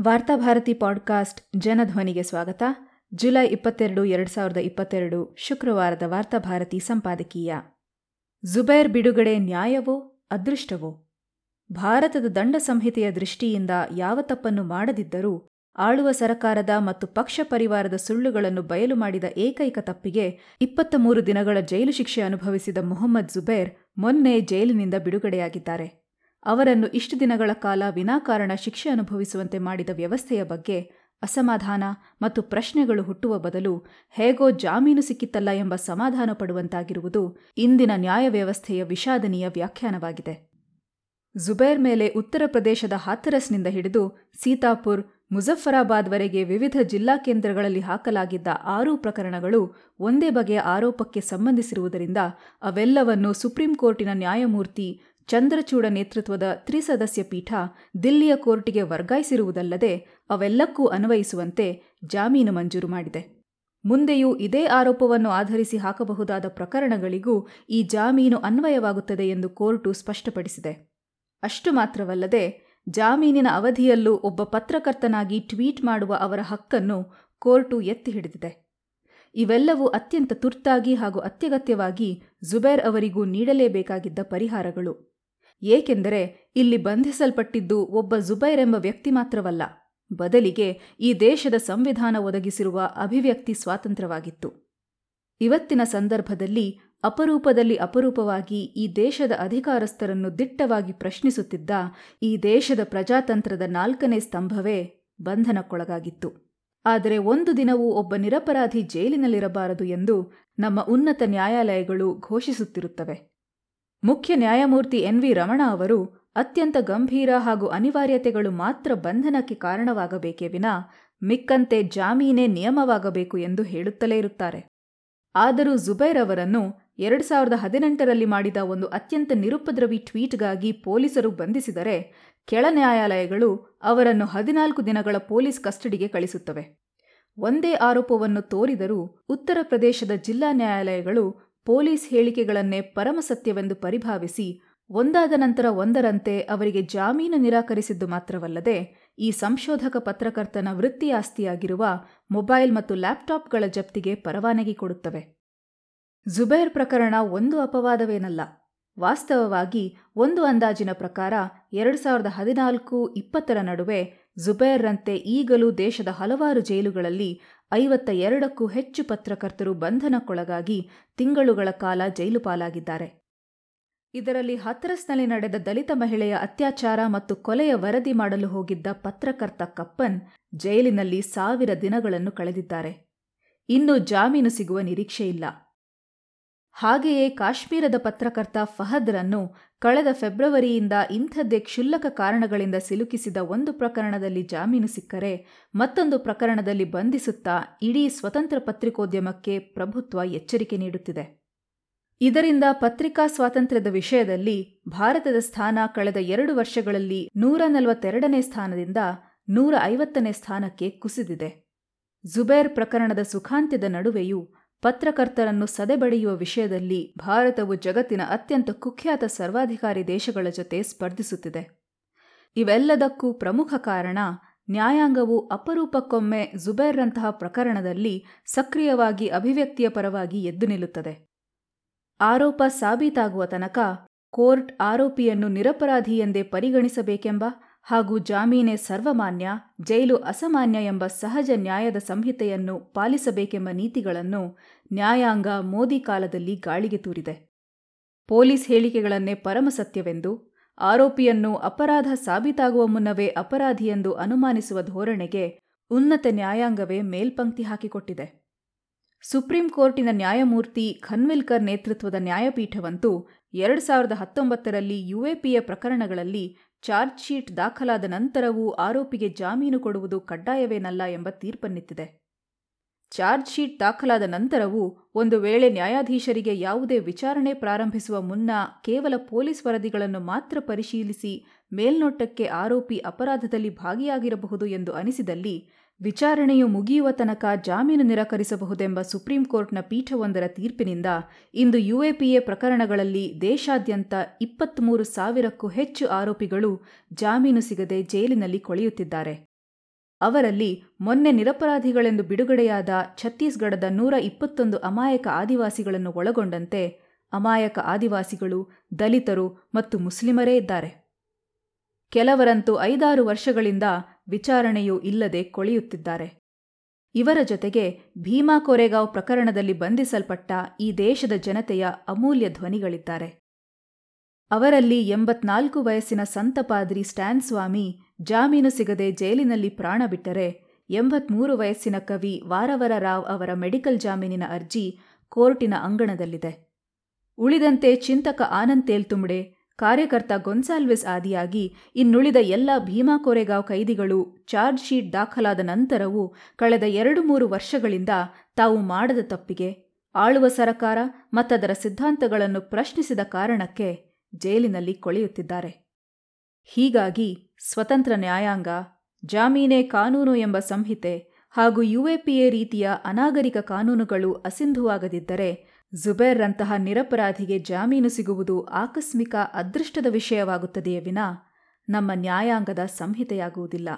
Varthabharati podcast ಜನಧ್ವನಿಗೆ ಸ್ವಾಗತ. July ಇಪ್ಪತ್ತೆರಡು, ಎರಡು ಸಾವಿರದ ಇಪ್ಪತ್ತೆರಡು, ಶುಕ್ರವಾರದ ವಾರ್ತಾಭಾರತಿ ಸಂಪಾದಕೀಯ. ಜುಬೈರ್ ಬಿಡುಗಡೆ ನ್ಯಾಯವೋ, ಅದೃಷ್ಟವೋ? ಭಾರತದ ದಂಡ ಸಂಹಿತೆಯ ದೃಷ್ಟಿಯಿಂದ ಯಾವ ತಪ್ಪನ್ನು ಮಾಡದಿದ್ದರೂ, ಆಳುವ ಸರಕಾರದ ಮತ್ತು ಪಕ್ಷ ಪರಿವಾರದ ಸುಳ್ಳುಗಳನ್ನು ಬಯಲು ಮಾಡಿದ ಏಕೈಕ ತಪ್ಪಿಗೆ ಇಪ್ಪತ್ತ ಮೂರು ದಿನಗಳ ಜೈಲು ಶಿಕ್ಷೆ ಅನುಭವಿಸಿದ ಮೊಹಮ್ಮದ್ ಝುಬೈರ್ ಮೊನ್ನೆ ಜೈಲಿನಿಂದ ಬಿಡುಗಡೆಯಾಗಿದ್ದಾರೆ. ಅವರನ್ನು ಇಷ್ಟು ದಿನಗಳ ಕಾಲ ವಿನಾಕಾರಣ ಶಿಕ್ಷೆ ಅನುಭವಿಸುವಂತೆ ಮಾಡಿದ ವ್ಯವಸ್ಥೆಯ ಬಗ್ಗೆ ಅಸಮಾಧಾನ ಮತ್ತು ಪ್ರಶ್ನೆಗಳು ಹುಟ್ಟುವ ಬದಲು ಹೇಗೋ ಜಾಮೀನು ಸಿಕ್ಕಿತ್ತಲ್ಲ ಎಂಬ ಸಮಾಧಾನ ಪಡುವಂತಾಗಿರುವುದು ಇಂದಿನ ನ್ಯಾಯ ವ್ಯವಸ್ಥೆಯ ವಿಷಾದನೀಯ ವ್ಯಾಖ್ಯಾನವಾಗಿದೆ. ಜುಬೇರ್ ಮೇಲೆ ಉತ್ತರ ಪ್ರದೇಶದ ಹಾಥರಸ್ನಿಂದ ಹಿಡಿದು ಸೀತಾಪುರ್, ಮುಜಫರಾಬಾದ್ವರೆಗೆ ವಿವಿಧ ಜಿಲ್ಲಾ ಕೇಂದ್ರಗಳಲ್ಲಿ ಹಾಕಲಾಗಿದ್ದ ಆರು ಪ್ರಕರಣಗಳು ಒಂದೇ ಬಗೆಯ ಆರೋಪಕ್ಕೆ ಸಂಬಂಧಿಸಿರುವುದರಿಂದ ಅವೆಲ್ಲವನ್ನು ಸುಪ್ರೀಂ ಕೋರ್ಟಿನ ನ್ಯಾಯಮೂರ್ತಿ ಚಂದ್ರಚೂಡ ನೇತೃತ್ವದ ತ್ರಿಸದಸ್ಯ ಪೀಠ ದಿಲ್ಲಿಯ ಕೋರ್ಟಿಗೆ ವರ್ಗಾಯಿಸಿರುವುದಲ್ಲದೆ ಅವೆಲ್ಲಕ್ಕೂ ಅನ್ವಯಿಸುವಂತೆ ಜಾಮೀನು ಮಂಜೂರು ಮಾಡಿದೆ. ಮುಂದೆಯೂ ಇದೇ ಆರೋಪವನ್ನು ಆಧರಿಸಿ ಹಾಕಬಹುದಾದ ಪ್ರಕರಣಗಳಿಗೂ ಈ ಜಾಮೀನು ಅನ್ವಯವಾಗುತ್ತದೆ ಎಂದು ಕೋರ್ಟು ಸ್ಪಷ್ಟಪಡಿಸಿದೆ. ಅಷ್ಟು ಮಾತ್ರವಲ್ಲದೆ ಜಾಮೀನಿನ ಅವಧಿಯಲ್ಲೂ ಒಬ್ಬ ಪತ್ರಕರ್ತನಾಗಿ ಟ್ವೀಟ್ ಮಾಡುವ ಅವರ ಹಕ್ಕನ್ನು ಕೋರ್ಟು ಎತ್ತಿ ಹಿಡಿದಿದೆ. ಇವೆಲ್ಲವೂ ಅತ್ಯಂತ ತುರ್ತಾಗಿ ಹಾಗೂ ಅತ್ಯಗತ್ಯವಾಗಿ ಜುಬೇರ್ ಅವರಿಗೂ ನೀಡಲೇಬೇಕಾಗಿದ್ದ ಪರಿಹಾರಗಳು. ಏಕೆಂದರೆ ಇಲ್ಲಿ ಬಂಧಿಸಲ್ಪಟ್ಟಿದ್ದು ಒಬ್ಬ ಜುಬೈರ್ ಎಂಬ ವ್ಯಕ್ತಿ ಮಾತ್ರವಲ್ಲ, ಬದಲಿಗೆ ಈ ದೇಶದ ಸಂವಿಧಾನ ಒದಗಿಸಿರುವ ಅಭಿವ್ಯಕ್ತಿ ಸ್ವಾತಂತ್ರ್ಯವಾಗಿತ್ತು. ಇವತ್ತಿನ ಸಂದರ್ಭದಲ್ಲಿ ಅಪರೂಪದಲ್ಲಿ ಅಪರೂಪವಾಗಿ ಈ ದೇಶದ ಅಧಿಕಾರಸ್ಥರನ್ನು ದಿಟ್ಟವಾಗಿ ಪ್ರಶ್ನಿಸುತ್ತಿದ್ದ ಈ ದೇಶದ ಪ್ರಜಾತಂತ್ರದ ನಾಲ್ಕನೇ ಸ್ತಂಭವೇ ಬಂಧನಕ್ಕೊಳಗಾಗಿತ್ತು. ಆದರೆ ಒಂದು ದಿನವೂ ಒಬ್ಬ ನಿರಪರಾಧಿ ಜೈಲಿನಲ್ಲಿರಬಾರದು ಎಂದು ನಮ್ಮ ಉನ್ನತ ನ್ಯಾಯಾಲಯಗಳು ಘೋಷಿಸುತ್ತಿರುತ್ತವೆ. ಮುಖ್ಯ ನ್ಯಾಯಮೂರ್ತಿ ಎನ್ ವಿ ರಮಣ ಅವರು ಅತ್ಯಂತ ಗಂಭೀರ ಹಾಗೂ ಅನಿವಾರ್ಯತೆಗಳು ಮಾತ್ರ ಬಂಧನಕ್ಕೆ ಕಾರಣವಾಗಬೇಕೇ ವಿನ ಮಿಕ್ಕಂತೆ ಜಾಮೀನೇ ನಿಯಮವಾಗಬೇಕು ಎಂದು ಹೇಳುತ್ತಲೇ ಇರುತ್ತಾರೆ. ಆದರೂ ಜುಬೈರ್ ಅವರನ್ನು ಎರಡು ಸಾವಿರದ ಹದಿನೆಂಟರಲ್ಲಿ ಮಾಡಿದ ಒಂದು ಅತ್ಯಂತ ನಿರುಪದ್ರವಿ ಟ್ವೀಟ್ಗಾಗಿ ಪೊಲೀಸರು ಬಂಧಿಸಿದರೆ ಕೆಳ ನ್ಯಾಯಾಲಯಗಳು ಅವರನ್ನು ಹದಿನಾಲ್ಕು ದಿನಗಳ ಪೊಲೀಸ್ ಕಸ್ಟಡಿಗೆ ಕಳಿಸುತ್ತವೆ. ಒಂದೇ ಆರೋಪವನ್ನು ತೋರಿದರೂ ಉತ್ತರ ಪ್ರದೇಶದ ಜಿಲ್ಲಾ ನ್ಯಾಯಾಲಯಗಳು ಪೊಲೀಸ್ ಹೇಳಿಕೆಗಳನ್ನೇ ಪರಮಸತ್ಯವೆಂದು ಪರಿಭಾವಿಸಿ ಒಂದಾದ ನಂತರ ಒಂದರಂತೆ ಅವರಿಗೆ ಜಾಮೀನು ನಿರಾಕರಿಸಿದ್ದು ಮಾತ್ರವಲ್ಲದೆ ಈ ಸಂಶೋಧಕ ಪತ್ರಕರ್ತನ ವೃತ್ತಿ ಆಸ್ತಿಯಾಗಿರುವ ಮೊಬೈಲ್ ಮತ್ತು ಲ್ಯಾಪ್ಟಾಪ್ಗಳ ಜಪ್ತಿಗೆ ಪರವಾನಗಿ ಕೊಡುತ್ತವೆ. ಝುಬೈರ್ ಪ್ರಕರಣ ಒಂದು ಅಪವಾದವೇನಲ್ಲ. ವಾಸ್ತವವಾಗಿ ಒಂದು ಅಂದಾಜಿನ ಪ್ರಕಾರ ಎರಡು ಸಾವಿರದ ಹದಿನಾಲ್ಕು ಇಪ್ಪತ್ತರ ನಡುವೆ ಜುಬೇರ್ರಂತೆ ಈಗಲೂ ದೇಶದ ಹಲವಾರು ಜೈಲುಗಳಲ್ಲಿ ಐವತ್ತ ಎರಡಕ್ಕೂ ಹೆಚ್ಚು ಪತ್ರಕರ್ತರು ಬಂಧನಕ್ಕೊಳಗಾಗಿ ತಿಂಗಳುಗಳ ಕಾಲ ಜೈಲು ಪಾಲಾಗಿದ್ದಾರೆ. ಇದರಲ್ಲಿ ಹತ್ರಸ್ನಲ್ಲಿ ನಡೆದ ದಲಿತ ಮಹಿಳೆಯ ಅತ್ಯಾಚಾರ ಮತ್ತು ಕೊಲೆಯ ವರದಿ ಮಾಡಲು ಹೋಗಿದ್ದ ಪತ್ರಕರ್ತ ಕಪ್ಪನ್ ಜೈಲಿನಲ್ಲಿ ಸಾವಿರ ದಿನಗಳನ್ನು ಕಳೆದಿದ್ದಾರೆ. ಇನ್ನೂ ಜಾಮೀನು ಸಿಗುವ ನಿರೀಕ್ಷೆಯಿಲ್ಲ. ಹಾಗೆಯೇ ಕಾಶ್ಮೀರದ ಪತ್ರಕರ್ತ ಫಹದ್ರನ್ನು ಕಳೆದ ಫೆಬ್ರವರಿಯಿಂದ ಇಂಥದ್ದೇ ಕ್ಷುಲ್ಲಕ ಕಾರಣಗಳಿಂದ ಸಿಲುಕಿಸಿದ ಒಂದು ಪ್ರಕರಣದಲ್ಲಿ ಜಾಮೀನು ಸಿಕ್ಕರೆ ಮತ್ತೊಂದು ಪ್ರಕರಣದಲ್ಲಿ ಬಂಧಿಸುತ್ತಾ ಇಡೀ ಸ್ವತಂತ್ರ ಪತ್ರಿಕೋದ್ಯಮಕ್ಕೆ ಪ್ರಭುತ್ವ ಎಚ್ಚರಿಕೆ ನೀಡುತ್ತಿದೆ. ಇದರಿಂದ ಪತ್ರಿಕಾ ಸ್ವಾತಂತ್ರ್ಯದ ವಿಷಯದಲ್ಲಿ ಭಾರತದ ಸ್ಥಾನ ಕಳೆದ ಎರಡು ವರ್ಷಗಳಲ್ಲಿ ನೂರ ನಲವತ್ತೆರಡನೇ ಸ್ಥಾನದಿಂದ ನೂರ ಐವತ್ತನೇ ಸ್ಥಾನಕ್ಕೆ ಕುಸಿದಿದೆ. ಜುಬೇರ್ ಪ್ರಕರಣದ ಸುಖಾಂತ್ಯದ ನಡುವೆಯೂ ಪತ್ರಕರ್ತರನ್ನು ಸದೆಬಡಿಯುವ ವಿಷಯದಲ್ಲಿ ಭಾರತವು ಜಗತ್ತಿನ ಅತ್ಯಂತ ಕುಖ್ಯಾತ ಸರ್ವಾಧಿಕಾರಿ ದೇಶಗಳ ಜೊತೆ ಸ್ಪರ್ಧಿಸುತ್ತಿದೆ. ಇವೆಲ್ಲದಕ್ಕೂ ಪ್ರಮುಖ ಕಾರಣ ನ್ಯಾಯಾಂಗವು ಅಪರೂಪಕ್ಕೊಮ್ಮೆ ಜುಬೇರ್ರಂತಹ ಪ್ರಕರಣದಲ್ಲಿ ಸಕ್ರಿಯವಾಗಿ ಅಭಿವ್ಯಕ್ತಿಯ ಪರವಾಗಿ ಎದ್ದು ನಿಲ್ಲುತ್ತದೆ. ಆರೋಪ ಸಾಬೀತಾಗುವ ತನಕ ಕೋರ್ಟ್ ಆರೋಪಿಯನ್ನು ನಿರಪರಾಧಿ ಎಂದೇ ಪರಿಗಣಿಸಬೇಕೆಂಬ ಹಾಗೂ ಜಾಮೀನೆ ಸರ್ವಮಾನ್ಯ, ಜೈಲು ಅಸಾಮಾನ್ಯ ಎಂಬ ಸಹಜ ನ್ಯಾಯದ ಸಂಹಿತೆಯನ್ನು ಪಾಲಿಸಬೇಕೆಂಬ ನೀತಿಗಳನ್ನು ನ್ಯಾಯಾಂಗ ಮೋದಿ ಕಾಲದಲ್ಲಿ ಗಾಳಿಗೆ ತೂರಿದೆ. ಪೊಲೀಸ್ ಹೇಳಿಕೆಗಳನ್ನೇ ಪರಮಸತ್ಯವೆಂದು ಆರೋಪಿಯನ್ನು ಅಪರಾಧ ಸಾಬೀತಾಗುವ ಮುನ್ನವೇ ಅಪರಾಧಿಯೆಂದು ಅನುಮಾನಿಸುವ ಧೋರಣೆಗೆ ಉನ್ನತ ನ್ಯಾಯಾಂಗವೇ ಮೇಲ್ಪಂಕ್ತಿ ಹಾಕಿಕೊಟ್ಟಿದೆ. ಸುಪ್ರೀಂ ಕೋರ್ಟಿನ ನ್ಯಾಯಮೂರ್ತಿ ಖನ್ವಿಲ್ಕರ್ ನೇತೃತ್ವದ ನ್ಯಾಯಪೀಠವಂತೂ ಎರಡು ಸಾವಿರದ ಹತ್ತೊಂಬತ್ತರಲ್ಲಿ ಯುಎಪಿಎ ಪ್ರಕರಣಗಳಲ್ಲಿ ಚಾರ್ಜ್ ಶೀಟ್ ದಾಖಲಾದ ನಂತರವೂ ಆರೋಪಿಗೆ ಜಾಮೀನು ಕೊಡುವುದು ಕಡ್ಡಾಯವೇನಲ್ಲ ಎಂಬ ತೀರ್ಪನ್ನಿತ್ತಿದೆ. ಚಾರ್ಜ್ ಶೀಟ್ ದಾಖಲಾದ ನಂತರವೂ ಒಂದು ವೇಳೆ ನ್ಯಾಯಾಧೀಶರಿಗೆ ಯಾವುದೇ ವಿಚಾರಣೆ ಪ್ರಾರಂಭಿಸುವ ಮುನ್ನ ಕೇವಲ ಪೊಲೀಸ್ ವರದಿಗಳನ್ನು ಮಾತ್ರ ಪರಿಶೀಲಿಸಿ ಮೇಲ್ನೋಟಕ್ಕೆ ಆರೋಪಿ ಅಪರಾಧದಲ್ಲಿ ಭಾಗಿಯಾಗಿರಬಹುದು ಎಂದು ಅನಿಸಿದಲ್ಲಿ ವಿಚಾರಣೆಯು ಮುಗಿಯುವ ತನಕ ಜಾಮೀನು ನಿರಾಕರಿಸಬಹುದೆಂಬ ಸುಪ್ರೀಂ ಕೋರ್ಟ್ನ ಪೀಠವೊಂದರ ತೀರ್ಪಿನಿಂದ ಇಂದು ಯುಎಪಿಎ ಪ್ರಕರಣಗಳಲ್ಲಿ ದೇಶಾದ್ಯಂತ ಇಪ್ಪತ್ತ್ಮೂರು ಸಾವಿರಕ್ಕೂ ಹೆಚ್ಚು ಆರೋಪಿಗಳು ಜಾಮೀನು ಸಿಗದೆ ಜೈಲಿನಲ್ಲಿ ಕೊಳೆಯುತ್ತಿದ್ದಾರೆ. ಅವರಲ್ಲಿ ಮೊನ್ನೆ ನಿರಪರಾಧಿಗಳೆಂದು ಬಿಡುಗಡೆಯಾದ ಛತ್ತೀಸ್ಗಢದ ನೂರ ಇಪ್ಪತ್ತೊಂದು ಅಮಾಯಕ ಆದಿವಾಸಿಗಳನ್ನು ಒಳಗೊಂಡಂತೆ ಅಮಾಯಕ ಆದಿವಾಸಿಗಳು, ದಲಿತರು ಮತ್ತು ಮುಸ್ಲಿಮರೇ ಇದ್ದಾರೆ. ಕೆಲವರಂತೂ ಐದಾರು ವರ್ಷಗಳಿಂದ ವಿಚಾರಣೆಯೂ ಇಲ್ಲದೆ ಕೊಳೆಯುತ್ತಿದ್ದಾರೆ. ಇವರ ಜೊತೆಗೆ ಭೀಮಾ ಕೋರೆಗಾವ್ ಪ್ರಕರಣದಲ್ಲಿ ಬಂಧಿಸಲ್ಪಟ್ಟ ಈ ದೇಶದ ಜನತೆಯ ಅಮೂಲ್ಯ ಧ್ವನಿಗಳಿದ್ದಾರೆ. ಅವರಲ್ಲಿ ಎಂಬತ್ನಾಲ್ಕು ವಯಸ್ಸಿನ ಸಂತಪಾದ್ರಿ ಸ್ಟ್ಯಾನ್ ಸ್ವಾಮಿ ಜಾಮೀನು ಸಿಗದೆ ಜೈಲಿನಲ್ಲಿ ಪ್ರಾಣ ಬಿಟ್ಟರೆ ಎಂಬತ್ಮೂರು ವಯಸ್ಸಿನ ಕವಿ ವಾರವರ ರಾವ್ ಅವರ ಮೆಡಿಕಲ್ ಜಾಮೀನಿನ ಅರ್ಜಿ ಕೋರ್ಟಿನ ಅಂಗಣದಲ್ಲಿದೆ. ಉಳಿದಂತೆ ಚಿಂತಕ ಆನಂದ್ ತೇಲ್ತುಂಬಡೆ ಕಾರ್ಯಕರ್ತ ಗೊನ್ಸಾಲ್ವಿಸ್ ಆದಿಯಾಗಿ ಇನ್ನುಳಿದ ಎಲ್ಲ ಭೀಮಾ ಕೋರೆಗಾವ್ ಕೈದಿಗಳು ಚಾರ್ಜ್ ಶೀಟ್ ದಾಖಲಾದ ನಂತರವೂ ಕಳೆದ ಎರಡು ಮೂರು ವರ್ಷಗಳಿಂದ ತಾವು ಮಾಡದ ತಪ್ಪಿಗೆ ಆಳುವ ಸರಕಾರ ಮತ್ತದರ ಸಿದ್ಧಾಂತಗಳನ್ನು ಪ್ರಶ್ನಿಸಿದ ಕಾರಣಕ್ಕೆ ಜೈಲಿನಲ್ಲಿ ಕೊಳೆಯುತ್ತಿದ್ದಾರೆ. ಹೀಗಾಗಿ ಸ್ವತಂತ್ರ ನ್ಯಾಯಾಂಗ, ಜಾಮೀನೆ ಕಾನೂನು ಎಂಬ ಸಂಹಿತೆ ಹಾಗೂ ಯುಎಪಿಎ ರೀತಿಯ ಅನಾಗರಿಕ ಕಾನೂನುಗಳು ಅಸಿಂಧುವಾಗದಿದ್ದರೆ ಜುಬೇರ್ರಂತಹ ನಿರಪರಾಧಿಗೆ ಜಾಮೀನು ಸಿಗುವುದು ಆಕಸ್ಮಿಕ ಅದೃಷ್ಟದ ವಿಷಯವಾಗುತ್ತದೆಯೇ ವಿನ? ನಮ್ಮ ನ್ಯಾಯಾಂಗದ ಸಂಹಿತೆಯಾಗುವುದಿಲ್ಲ.